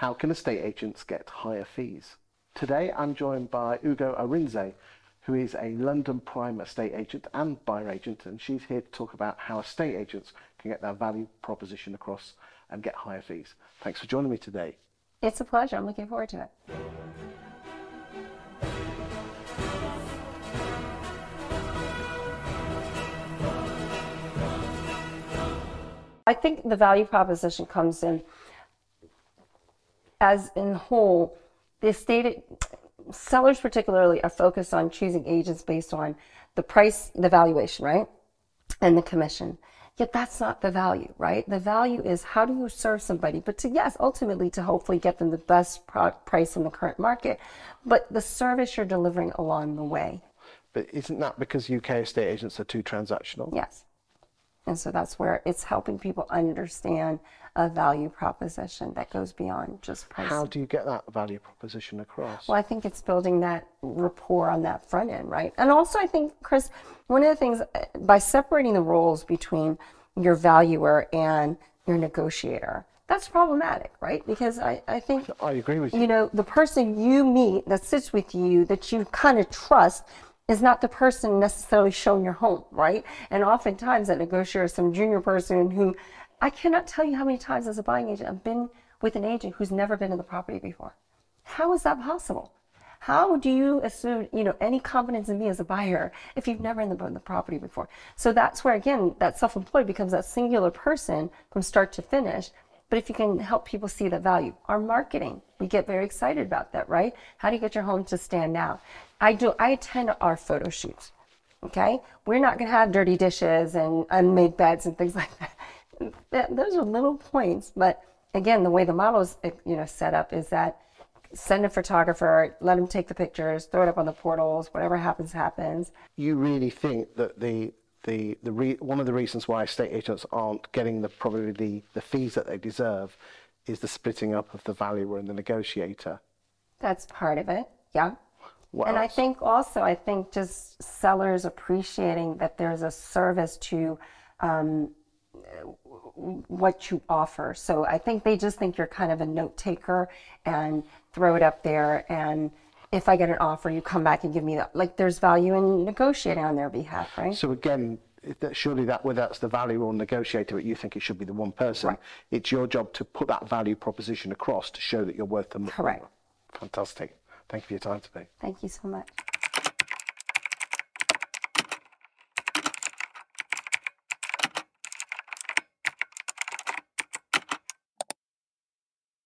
How can estate agents get higher fees? Today I'm joined by Ugo Arinzeh, who is a London prime estate agent and buyer agent, and she's here to talk about how estate agents can get their value proposition across and get higher fees. Thanks for joining me today. It's a pleasure. I'm looking forward to it. I think the value proposition comes in as in whole, the estate sellers particularly are focused on choosing agents based on the price, the valuation, right? And the commission. Yet that's not the value, right? The value is how do you serve somebody, but to, yes, ultimately to hopefully get them the best price in the current market, but the service you're delivering along the way. But isn't that because UK estate agents are too transactional? Yes. And so that's where it's helping people understand a value proposition that goes beyond just price. How do you get that value proposition across? Well, I think it's building that rapport on that front end, right? And also, I think, Chris, one of the things by separating the roles between your valuer and your negotiator, that's problematic, right? Because I, I think I agree with you. You know, the person you meet that sits with you that you kind of trust is not the person necessarily showing your home, right? And oftentimes that negotiator is some junior person who I cannot tell you how many times as a buying agent I've been with an agent who's never been in the property before. How is that possible? How do you assume, you know, any confidence in me as a buyer if you've never the, in the property before? So that's where again that self-employed becomes that singular person from start to finish. But if you can help people see the value, our marketing, we get very excited about that, right? How do you get your home to stand out? I do. I attend our photo shoots. Okay, we're not going to have dirty dishes and unmade beds and things like that. Those are little points, but again, the way the model is, you know, set up is that send a photographer, let him take the pictures, throw it up on the portals. Whatever happens, happens. You really think that the the the re, one of the reasons why estate agents aren't getting the probably the, the fees that they deserve is the splitting up of the valuer and the negotiator. That's part of it. Yeah. What and else? I think also, I think just sellers appreciating that there's a service to um, what you offer. So I think they just think you're kind of a note taker and throw it up there. And if I get an offer, you come back and give me that. Like there's value in negotiating on their behalf, right? So again, that surely that whether that's the value or negotiator, but you think it should be the one person. It's your job to put that value proposition across to show that you're worth the money. Correct. Fantastic. Thank you for your time today. Thank you so much.